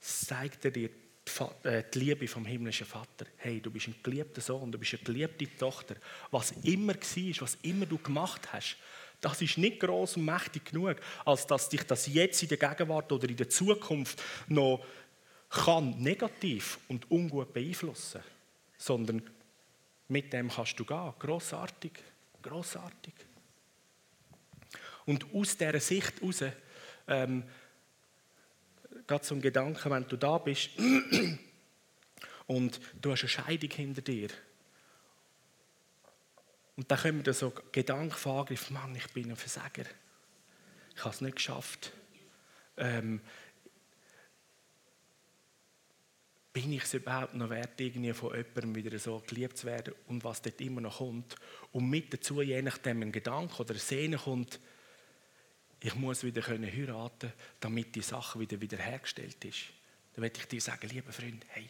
A: zeigt er dir die, äh, Liebe vom himmlischen Vater. Hey, du bist ein geliebter Sohn, du bist eine geliebte Tochter. Was immer war, was immer du gemacht hast, das ist nicht groß und mächtig genug, als dass dich das jetzt in der Gegenwart oder in der Zukunft noch kann negativ und ungut beeinflussen, sondern mit dem kannst du gehen. Grossartig, grossartig. Und aus dieser Sicht heraus, ähm, gerade so ein Gedanke, wenn du da bist und du hast eine Scheidung hinter dir und dann kommen da so Gedanken von Mann, ich bin ein Versager. Ich habe es nicht geschafft. Ähm, bin ich es überhaupt noch wert, irgendwie von jemandem wieder so geliebt zu werden und was dort immer noch kommt. Und mit dazu, je nachdem ein Gedanke oder eine Szene kommt, ich muss wieder können heiraten, damit die Sache wieder wiederhergestellt ist. Dann werde ich dir sagen, lieber Freund, hey,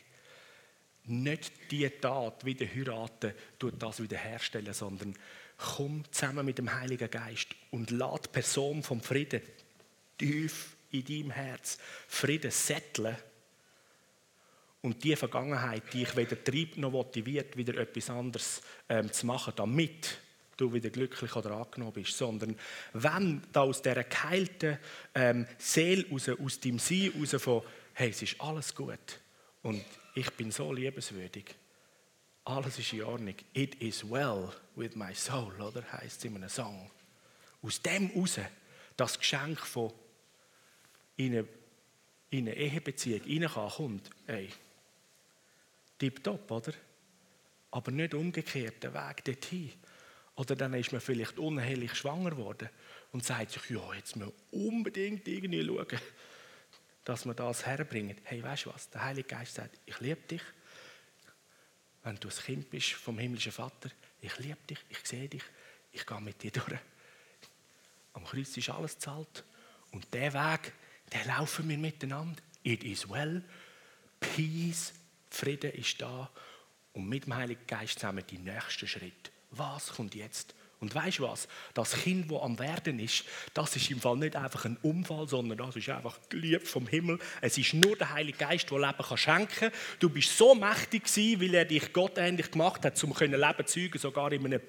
A: nicht die Tat wieder heiraten, tut das wiederherstellen, sondern komm zusammen mit dem Heiligen Geist und lad die Person vom Frieden tief in deinem Herz Frieden setteln und die Vergangenheit, die ich weder treibt noch motiviert, wieder etwas anderes ähm, zu machen, damit du wieder glücklich oder angenommen bist, sondern wenn da aus dieser geheilten ähm, Seele raus, aus deinem Sein raus von, hey, es ist alles gut und ich bin so liebenswürdig. Alles ist in Ordnung. It is well with my soul, oder? Heißt es in einem Song. Aus dem raus, das Geschenk von in eine, in eine Ehebeziehung reinkommen, kommt, ey, tipptopp, oder? Aber nicht umgekehrt, der Weg dorthin. Oder dann ist man vielleicht unheilig schwanger geworden und sagt sich, ja, jetzt müssen wir unbedingt irgendwie schauen, dass wir das herbringen. Hey, weißt du was? Der Heilige Geist sagt, ich liebe dich. Wenn du ein Kind bist vom himmlischen Vater, ich liebe dich, ich sehe dich, ich gehe mit dir durch. Am Kreuz ist alles zahlt. Und der Weg, den laufen wir miteinander. It is well. Peace, Frieden ist da. Und mit dem Heiligen Geist zusammen die nächsten Schritt. Was kommt jetzt? Und weißt du was? Das Kind, das am Werden ist, das ist im Fall nicht einfach ein Unfall, sondern das ist einfach geliebt vom Himmel. Es ist nur der Heilige Geist, der Leben kann schenken kann. Du bist so mächtig gewesen, weil er dich Gott ähnlich gemacht hat, um Leben zu zeugen, sogar in einem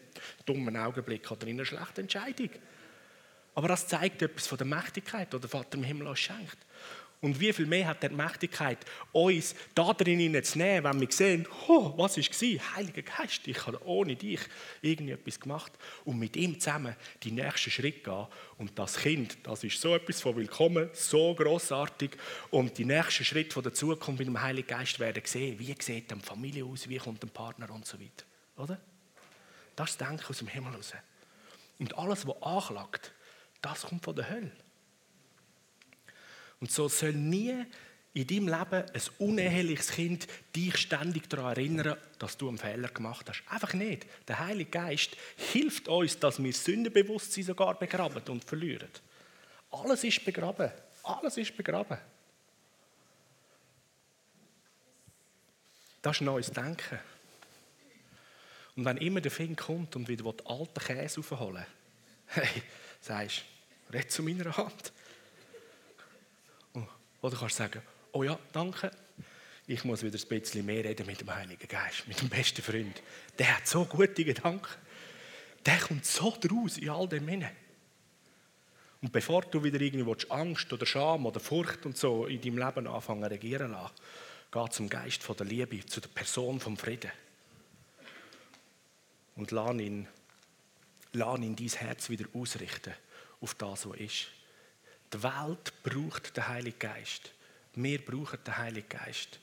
A: dummen Augenblick oder in einer schlechten Entscheidung. Aber das zeigt etwas von der Mächtigkeit, die der Vater im Himmel uns schenkt. Und wie viel mehr hat er die Mächtigkeit, uns da drin zu nehmen, wenn wir sehen, oh, was war? Heiliger Geist, ich habe ohne dich irgendetwas gemacht. Und mit ihm zusammen die nächsten Schritte gehen. Und das Kind, das ist so etwas von Willkommen, so großartig. Und die nächsten Schritte von der Zukunft mit dem Heiligen Geist werden sehen, wie sieht eine Familie aus, wie kommt ein Partner und so weiter. Oder? Das Denken aus dem Himmel raus. Und alles, was anklagt, das kommt von der Hölle. Und so soll nie in deinem Leben ein uneheliches Kind dich ständig daran erinnern, dass du einen Fehler gemacht hast. Einfach nicht. Der Heilige Geist hilft uns, dass wir Sündenbewusstsein sogar begraben und verlieren. Alles ist begraben. Alles ist begraben. Das ist neues Denken. Und wenn immer der Fink kommt und wieder den alten Käse aufholen hey, sagst du, red zu meiner Hand. Oder kannst du sagen, oh ja, danke, ich muss wieder ein bisschen mehr reden mit dem Heiligen Geist, mit dem besten Freund. Der hat so gute Gedanken. Der kommt so draus in all dem hinein. Und bevor du wieder irgendwie Angst oder Scham oder Furcht und so in deinem Leben anfangen regieren lassen, geh zum Geist von der Liebe, zu der Person vom Frieden. Und lass ihn, lass ihn dein Herz wieder ausrichten auf das, was ist. Die Welt braucht den Heiligen Geist. Wir brauchen den Heiligen Geist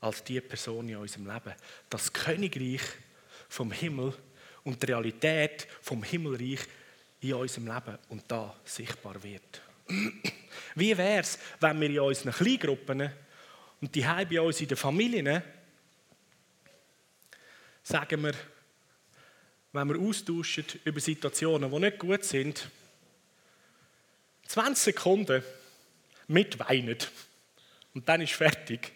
A: als die Person in unserem Leben. Das Königreich vom Himmel und die Realität vom Himmelreich in unserem Leben und da sichtbar wird. Wie wäre es, wenn wir in unseren Kleingruppen und die bei uns in den Familien sagen wir, wenn wir austauschen über Situationen, die nicht gut sind, 20 Sekunden mitweinen und dann ist fertig.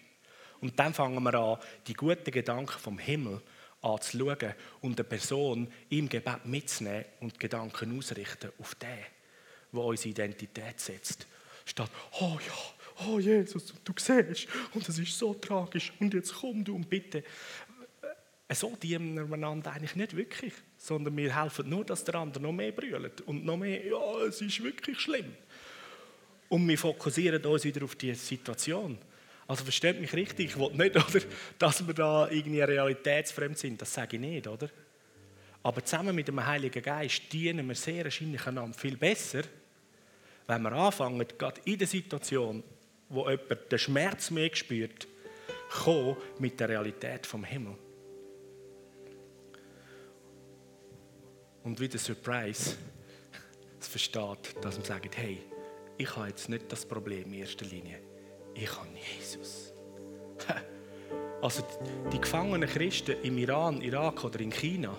A: Und dann fangen wir an, die guten Gedanken vom Himmel anzuschauen und eine Person im Gebet mitzunehmen und Gedanken ausrichten auf den, der unsere Identität setzt. Statt, oh ja, oh Jesus, du siehst, und es ist so tragisch, und jetzt komm du und bitte. Äh, so dienen wir einander eigentlich nicht wirklich, sondern wir helfen nur, dass der andere noch mehr brüllt und noch mehr, ja, es ist wirklich schlimm. Und wir fokussieren uns wieder auf die Situation. Also versteht mich richtig, ich will nicht, oder, dass wir da irgendwie realitätsfremd sind, das sage ich nicht, oder? Aber zusammen mit dem Heiligen Geist dienen wir sehr wahrscheinlich einander viel besser, wenn wir anfangen, gerade in der Situation, wo jemand den Schmerz mehr spürt, kommen mit der Realität vom Himmel. Und wie der Surprise es versteht, dass man sagt, hey, ich habe jetzt nicht das Problem in erster Linie. Ich habe Jesus. Also die gefangenen Christen im Iran, Irak oder in China,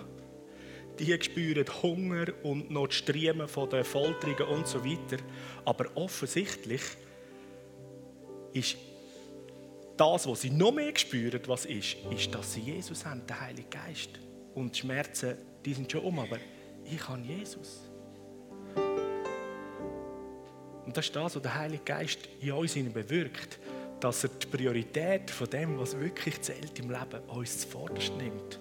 A: die spüren Hunger und noch die Striemen von den Folterungen und so weiter. Aber offensichtlich ist das, was sie noch mehr spüren, was ist, ist, dass sie Jesus haben, den Heiligen Geist. Und die Schmerzen, die sind schon um, aber ich habe Jesus. Und das ist das, was der Heilige Geist in uns bewirkt, dass er die Priorität von dem, was wirklich zählt im Leben, uns zuvorderst nimmt.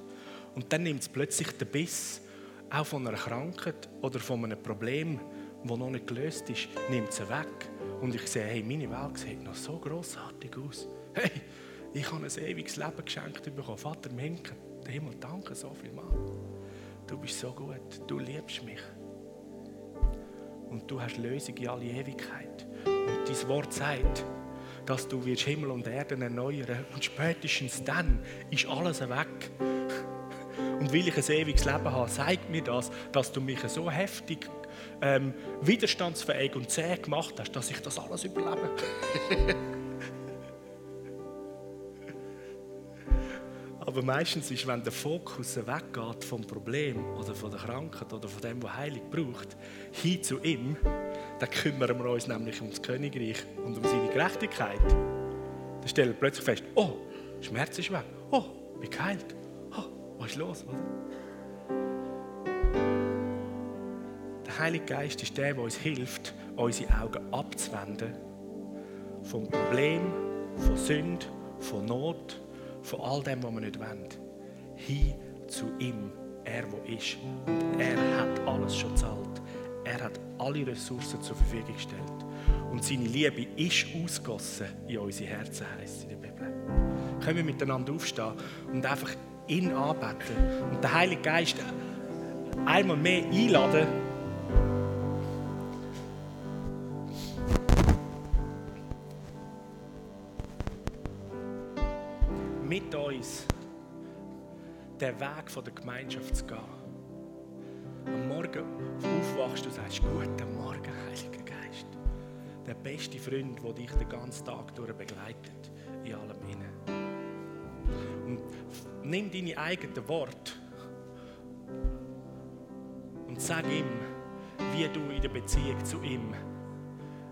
A: Und dann nimmt es plötzlich den Biss, auch von einer Krankheit oder von einem Problem, das noch nicht gelöst ist, nimmt es weg. Und ich sehe, hey, meine Welt sieht noch so grossartig aus. Hey, ich habe ein ewiges Leben geschenkt bekommen. Vater im Himmel, danke so viel mal. Du bist so gut, du liebst mich und du hast Lösung in alle Ewigkeit. Und dein Wort sagt, dass du wirst Himmel und Erden erneuern und spätestens dann ist alles weg. Und weil ich ein ewiges Leben habe, zeigt mir das, dass du mich so heftig ähm, widerstandsfähig und zäh gemacht hast, dass ich das alles überlebe. Aber meistens ist, wenn der Fokus weggeht vom Problem oder von der Krankheit oder von dem, was Heilig braucht, hin zu ihm, dann kümmern wir uns nämlich um das Königreich und um seine Gerechtigkeit. Dann stellen wir plötzlich fest, oh, Schmerz ist weg. Oh, bin geheilt. Oh, was ist los? Oder? Der Heilige Geist ist der, der uns hilft, unsere Augen abzuwenden vom Problem, von Sünde, von Not von all dem, was wir nicht wollen, hin zu ihm, er, wo ist. Und er hat alles schon gezahlt. Er hat alle Ressourcen zur Verfügung gestellt. Und seine Liebe ist ausgossen in unsere Herzen, heisst es in der Bibel. Können wir miteinander aufstehen und einfach ihn anbeten und den Heiligen Geist einmal mehr einladen, den Weg von der Gemeinschaft zu gehen. Am Morgen aufwachst du sagst, guten Morgen, Heiliger Geist. der beste Freund, der dich den ganzen Tag durch begleitet. In allem innen. Und nimm deine eigenen Worte und sag ihm, wie du in der Beziehung zu ihm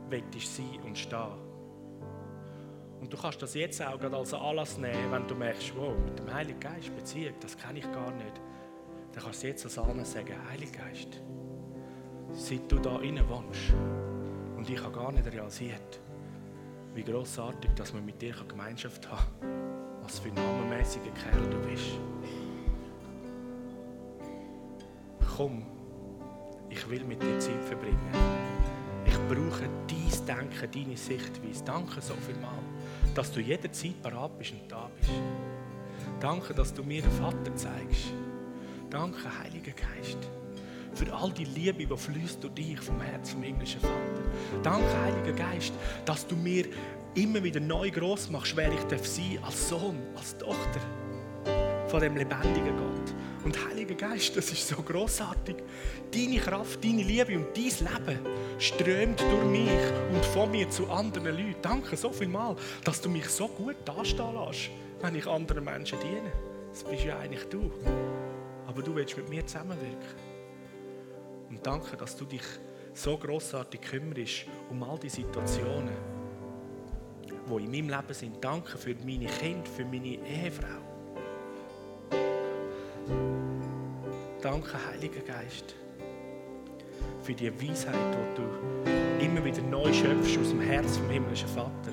A: willst sein und stehen. Und du kannst das jetzt auch gerade als Anlass nehmen, wenn du merkst, wow, mit dem Heiligen Geist Beziehung, das kenne ich gar nicht. Dann kannst du jetzt als Anlass sagen, Heiliger Geist, seit du da innen wohnst und ich habe gar nicht realisiert, wie großartig, dass man mit dir Gemeinschaft haben kann. Was für ein namenmäßiger Kerl du bist. Komm, ich will mit dir Zeit verbringen. Ich brauche dein Denken, deine Sichtweise. Danke so viel mal, dass du jederzeit parat bist und da bist. Danke, dass du mir den Vater zeigst. Danke, Heiliger Geist, für all die Liebe, die fließt durch dich vom Herz vom himmlischen Vater. Danke, Heiliger Geist, dass du mir immer wieder neu groß machst, wer ich darf sein als Sohn, als Tochter von dem lebendigen Gott. Und Heiliger Geist, das ist so großartig. Deine Kraft, deine Liebe und dein Leben strömt durch mich und von mir zu anderen Leuten. Danke so viel mal, dass du mich so gut dastehen lässt, wenn ich anderen Menschen diene. Das bist ja eigentlich du. Aber du willst mit mir zusammenwirken. Und danke, dass du dich so großartig kümmerst um all die Situationen, die in meinem Leben sind. Danke für meine Kinder, für meine Ehefrau. Danke, Heiliger Geist, für die Weisheit, die du immer wieder neu schöpfst aus dem Herz vom himmlischen Vater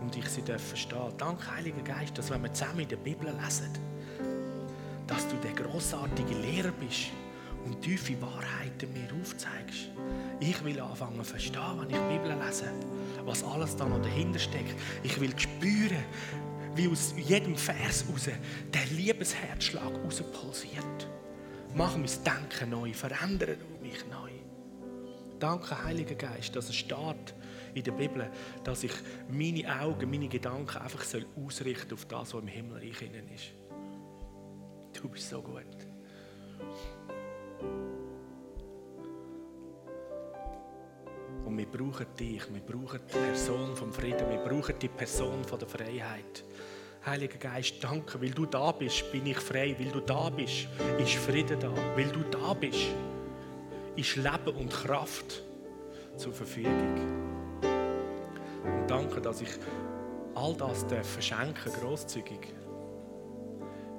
A: und ich sie verstehen Danke, Heiliger Geist, dass wenn wir zusammen in der Bibel lesen, dass du der großartige Lehrer bist und tiefe Wahrheiten mir aufzeigst. Ich will anfangen zu verstehen, wenn ich die Bibel lese, was alles da noch dahinter steckt. Ich will spüren, wie aus jedem Vers raus der Liebesherzschlag rauspulsiert. Mach mein Denken neu, verändere mich neu. Danke, Heiliger Geist, dass es steht in der Bibel, dass ich meine Augen, meine Gedanken einfach ausrichten soll auf das, was im Himmelreich innen ist. Du bist so gut. Und wir brauchen dich, wir brauchen die Person vom Frieden, wir brauchen die Person von der Freiheit. Heiliger Geist, danke, weil du da bist, bin ich frei. Weil du da bist, ist Frieden da. Weil du da bist, ist Leben und Kraft zur Verfügung. Und danke, dass ich all das verschenken großzügig,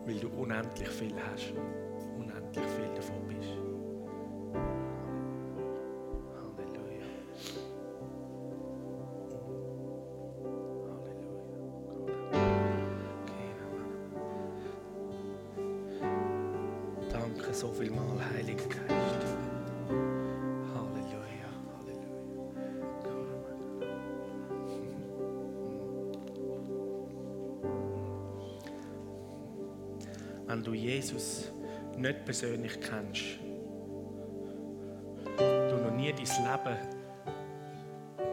A: weil du unendlich viel hast, unendlich viel davon bist. Du Jesus nicht persönlich kennst, du noch nie dein Leben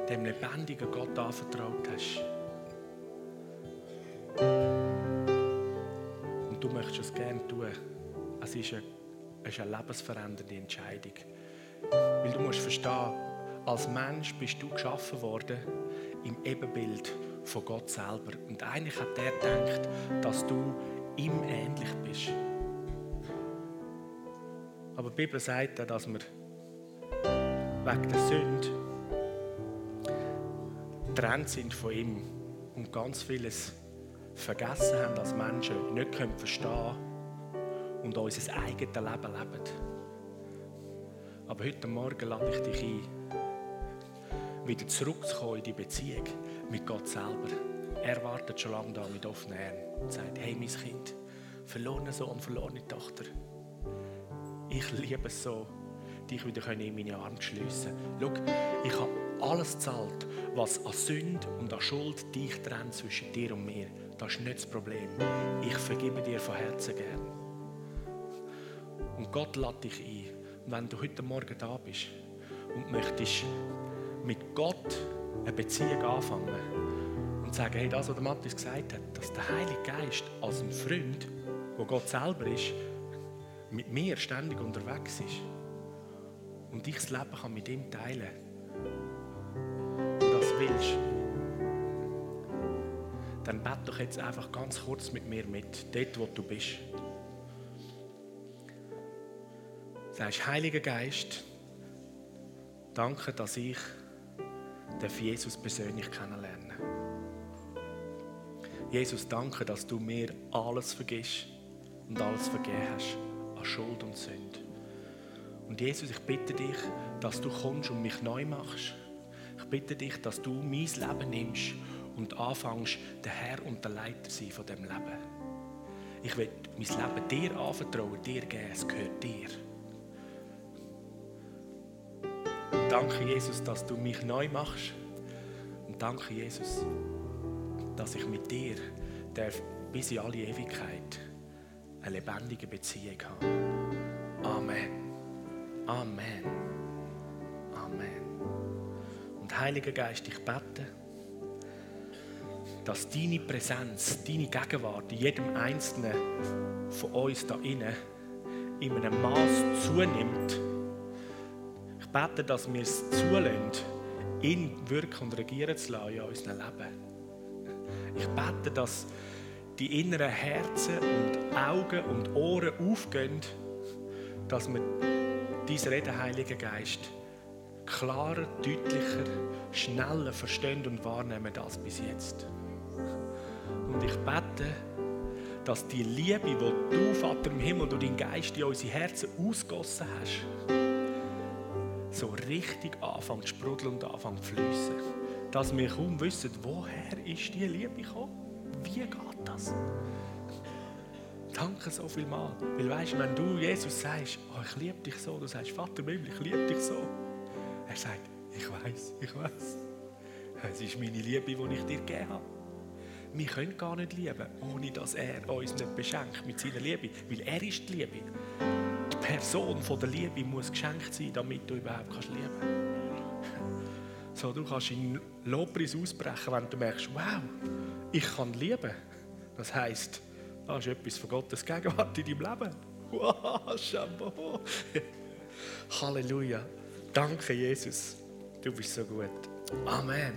A: dem lebendigen Gott anvertraut hast, und du möchtest es gerne tun, es ist eine ist eine lebensverändernde Entscheidung. Weil du musst verstehen, als Mensch bist du geschaffen worden im Ebenbild von Gott selber. Und eigentlich hat er gedacht, dass du ihm ähnlich bist. Aber die Bibel sagt ja, dass wir wegen der Sünde getrennt sind von ihm und ganz vieles vergessen haben als Menschen, nicht können verstehen und unser eigenes Leben leben. Aber heute Morgen lade ich dich ein, wieder zurückzukommen in die Beziehung mit Gott selber. Er wartet schon lange da mit offenen Armen und sagt, hey mein Kind, verlorener Sohn, verlorene Tochter, ich liebe es so, dich wieder in meine Arme zu schliessen. Schau, ich habe alles gezahlt, was an Sünde und an Schuld dich trennt zwischen dir und mir. Das ist nicht das Problem. Ich vergebe dir von Herzen gern. Und Gott lädt dich ein. Und wenn du heute Morgen da bist und möchtest mit Gott eine Beziehung anfangen und sagen, hey, das, was der Matthias gesagt hat, dass der Heilige Geist als ein Freund, wo Gott selber ist, mit mir ständig unterwegs ist und ich das Leben kann mit ihm teilen kann. Und willst, dann bett doch jetzt einfach ganz kurz mit mir mit, dort wo du bist. Sagst, Heiliger Geist, danke, dass ich Jesus persönlich kennenlernen Jesus, danke, dass du mir alles vergisst und alles vergeben hast an Schuld und Sünde. Und Jesus, ich bitte dich, dass du kommst und mich neu machst. Ich bitte dich, dass du mein Leben nimmst und anfängst, der Herr und der Leiter sein von dem Leben. Ich will mein Leben dir anvertrauen, dir geben, es gehört dir. Danke, Jesus, dass du mich neu machst. Und danke, Jesus, dass ich mit dir darf bis in alle Ewigkeit eine lebendige Beziehung habe. Amen. Amen. Amen. Und Heiliger Geist, ich bete, dass deine Präsenz, deine Gegenwart in jedem Einzelnen von uns da innen in einem Maß zunimmt. Ich bete, dass wir es zulassen, ihn wirken und regieren zu lassen in unserem Leben. Ich bete, dass die inneren Herzen und Augen und Ohren aufgehen, dass wir diesen Reden, Heiliger Geist, klarer, deutlicher, schneller verstehen und wahrnehmen als bis jetzt. Und ich bete, dass die Liebe, die du, Vater im Himmel, durch deinen Geist in unsere Herzen ausgossen hast, so richtig anfängt zu sprudeln und anfängt zu fließen. Dass wir kaum wissen, woher ist die Liebe gekommen? Wie geht das? Danke so viel mal. Weil weißt, wenn du Jesus sagst, oh, ich liebe dich so, du sagst, Vater Bibel, ich liebe dich so. Er sagt, ich weiß, ich weiß. Es ist meine Liebe, die ich dir gegeben habe. Wir können gar nicht lieben, ohne dass er uns nicht beschenkt mit seiner Liebe. Weil er ist die Liebe. Die Person von der Liebe muss geschenkt sein, damit du überhaupt kannst lieben kannst. So, du kannst in Lobpreis ausbrechen, wenn du merkst, wow, ich kann lieben. Das heisst, da ist etwas von Gottes Gegenwart in deinem Leben. Wow, Chapeau. Halleluja. Danke, Jesus. Du bist so gut. Amen.